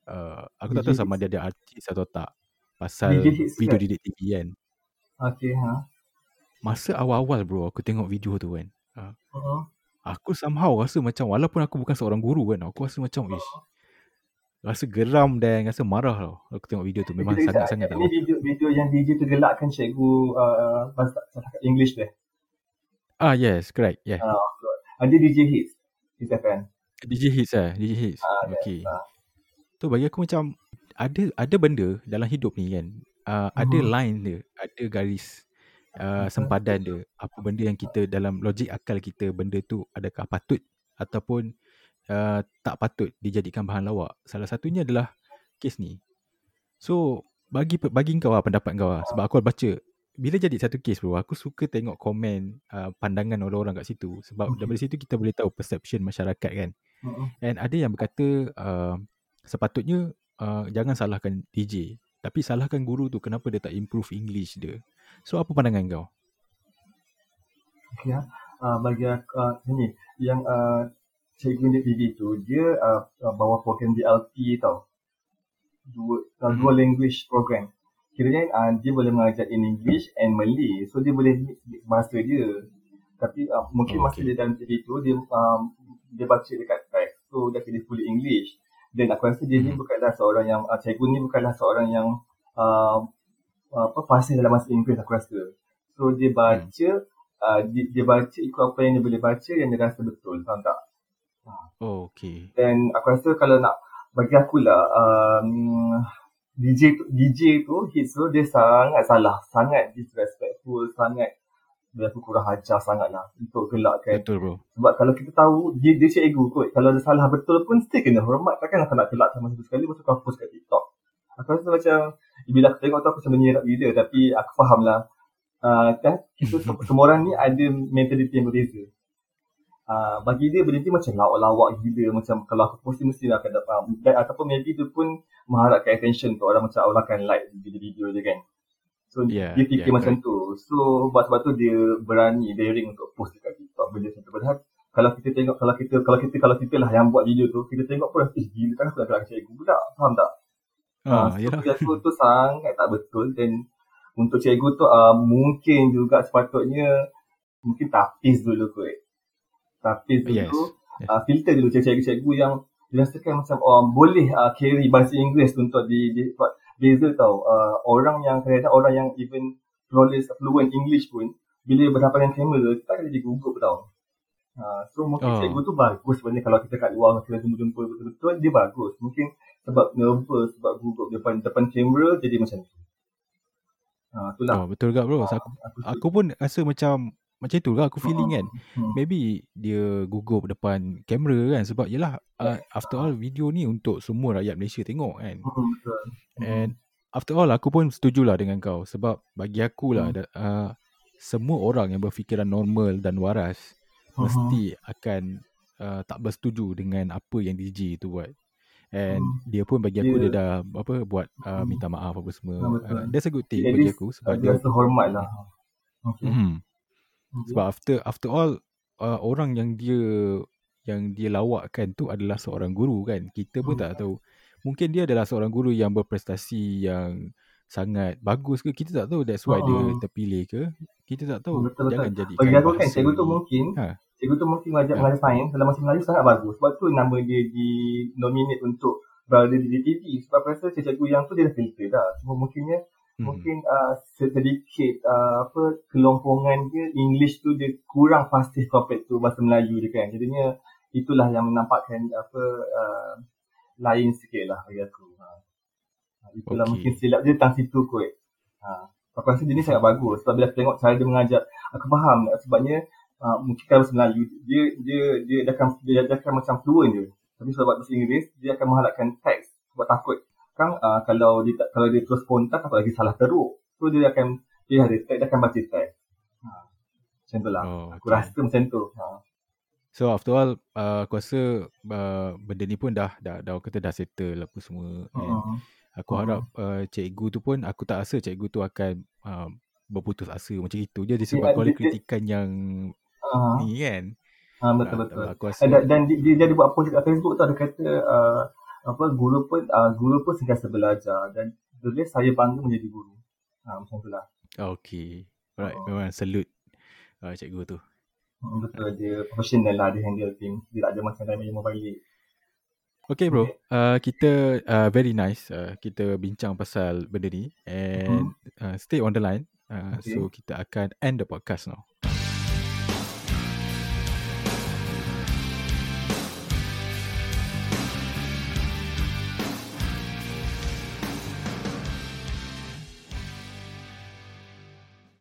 Uh, aku tak tahu DJ sama dia ada artis atau tak. Pasal DJ video kan? didik TV kan. Okay, ha. Masa awal-awal bro aku tengok video tu kan. Uh, Uh-huh. aku somehow rasa macam walaupun aku bukan seorang guru kan. Aku rasa macam ish. Rasa geram dan rasa marah tau. Aku tengok video tu. Memang sangat-sangat tak Ini video video yang DJ tu gelakkan cikgu uh, English dia. Ah yes, correct. Yeah. Uh, dia DJ Hits. Hits FM. DJ Hits lah. DJ Hits. Ah, Okay. ah. Tu bagi aku macam ada ada benda dalam hidup ni kan. Uh, ada Mhm. line dia, ada garis uh, sempadan dia. Apa benda yang kita dalam logik akal kita benda tu adakah patut ataupun uh, tak patut dijadikan bahan lawak. Salah satunya adalah kes ni. So bagi bagi kau lah pendapat kau lah sebab aku baca bila jadi satu kes bro aku suka tengok komen uh, pandangan orang-orang kat situ sebab Okay. daripada situ kita boleh tahu perception masyarakat kan. Uh-uh. And ada yang berkata uh, sepatutnya uh, jangan salahkan DJ tapi salahkan guru tu kenapa dia tak improve English dia. So apa pandangan kau? Okay, ha. uh, bagi aku uh, ni yang uh, cikgu di TV tu dia uh, uh, bawa program DLP tau. Dua uh, Mhm. dua language program. Kiranya uh, dia boleh mengajar in English and Malay. So dia boleh mix bahasa dia. Tapi uh, mungkin Oh, masa okay. dia dalam TV tu dia um, dia baca dekat teks. So dia kena full English. Dan aku rasa dia ni Mhm. bukanlah seorang yang uh, cikgu ni bukanlah seorang yang uh, apa fasih dalam bahasa Inggeris aku rasa. So dia Hmm. baca uh, dia, dia baca ikut apa yang dia boleh baca yang dia rasa betul. Faham tak? Oh, okay. Dan aku rasa kalau nak bagi aku lah um, DJ tu, DJ tu hits tu dia sangat salah, sangat disrespectful, sangat dia aku kurang ajar sangat lah untuk gelakkan. Betul bro. Sebab kalau kita tahu dia dia cikgu kot, kalau dia salah betul pun still kena hormat. Takkan aku nak gelak sama satu sekali lepas tu kau post kat TikTok. Aku rasa macam bila aku tengok tu aku macam menyerap gila tapi aku faham lah. Uh, kan kita sem- semua orang ni ada mentality yang berbeza. Uh, bagi dia benda ni macam lawak-lawak gila macam kalau aku post ni mesti akan dapat dan, ataupun maybe dia pun mengharapkan attention tu orang macam orang akan like video-video dia kan. So Yeah, dia fikir yeah, macam tu. So buat sebab tu dia berani daring untuk post dekat TikTok benda macam tu. Padahal kalau kita tengok kalau kita kalau kita kalau kita lah yang buat video tu kita tengok pun eh gila kan aku nak gelak cikgu pula. Faham tak? Ah, Ah, so yalah. bagi aku tu sangat tak betul dan untuk cikgu tu uh, mungkin juga sepatutnya mungkin tapis dulu kot. Tapis Yes. dulu, yes. uh, filter dulu cikgu-cikgu yang dirasakan macam oh, boleh uh, carry bahasa Inggeris untuk di, di beza tau. Uh, orang yang kadang orang yang even flawless fluent English pun bila berhadapan dengan kamera kita akan jadi gugup tau. Uh, so mungkin Oh. cikgu tu bagus sebenarnya kalau kita kat luar kita jumpa-jumpa betul-betul dia bagus. Mungkin sebab nervous, sebab gugup depan depan kamera jadi macam tu. Ha, itulah. Oh, betul juga bro. Ha, Aku, aku pun rasa macam macam tu lah aku feeling kan. Hmm. Maybe dia gugup depan kamera kan sebab yelah uh, after all video ni untuk semua rakyat Malaysia tengok kan. Hmm. And after all aku pun setujulah dengan kau sebab bagi aku lah Hmm. uh, semua orang yang berfikiran normal dan waras Mhm. mesti akan uh, tak bersetuju dengan apa yang DJ tu buat. And Hmm. dia pun bagi aku dia Dia- dah apa buat uh, Hmm. minta maaf apa semua. Betul. Uh, that's a good thing At bagi aku sebab dia dia rasa hormat lah. Okay. Mhm. Okay. Sebab after after all uh, orang yang dia yang dia lawakkan tu adalah seorang guru kan. Kita pun Hmm. tak tahu. Mungkin dia adalah seorang guru yang berprestasi yang sangat bagus ke kita tak tahu that's why dia Hmm. terpilih ke. Kita tak tahu. Betul, betul. Jangan jadikan Bagi aku kan cikgu tu mungkin Ha. cikgu tu mungkin mengajar Ha. mengajar sains dalam bahasa Melayu sangat bagus. Sebab tu nama dia di nominate untuk berada di DTV. Sebab aku rasa cikgu yang tu dia dah filter dah. Cuma mungkinnya Mhm. mungkin uh, sedikit uh, apa kelompongan dia English tu dia kurang fasih compared to bahasa Melayu dia kan. Jadinya itulah yang menampakkan apa uh, lain sikit lah bagi aku. Ha. Ha, Itulah Okey. mungkin silap dia tentang situ kot. Ha. Aku rasa ni sangat bagus sebab bila aku tengok cara dia mengajar aku faham sebabnya uh, mungkin kalau bahasa Melayu dia dia dia dia akan dia, dia akan macam fluent dia. Tapi sebab bahasa Inggeris dia akan mengharapkan teks sebab takut kan uh, kalau dia tak- kalau dia terus spontan apa lagi salah teruk. So dia akan dia ada teks dia akan baca teks. Ha. Macam tu lah. Oh, Aku okay. rasa macam tu. Ha. So after all uh, aku rasa uh, benda ni pun dah dah dah kata dah settle apa semua. Hmm. Aku Hmm. harap uh, cikgu tu pun aku tak rasa cikgu tu akan uh, berputus asa macam itu. Dia Dia- disebabkan oleh dia- kritikan yang Ha. ni kan. Ha, betul betul. Aku rasa Dan, dan dia, dia, dia ada buat post kat Facebook tu ada kata uh, apa guru pun uh, guru pun sentiasa belajar dan tulis saya bangga menjadi guru. Ha, macam tu lah. Okay. Alright, Oh. memang salute uh, cikgu tu. Hmm, betul dia professional lah dia handle things. Dia tak ada macam lain yang balik. Okay bro, uh, kita uh, very nice uh, kita bincang pasal benda ni and uh, stay on the line. Uh, Okay. So kita akan end the podcast now.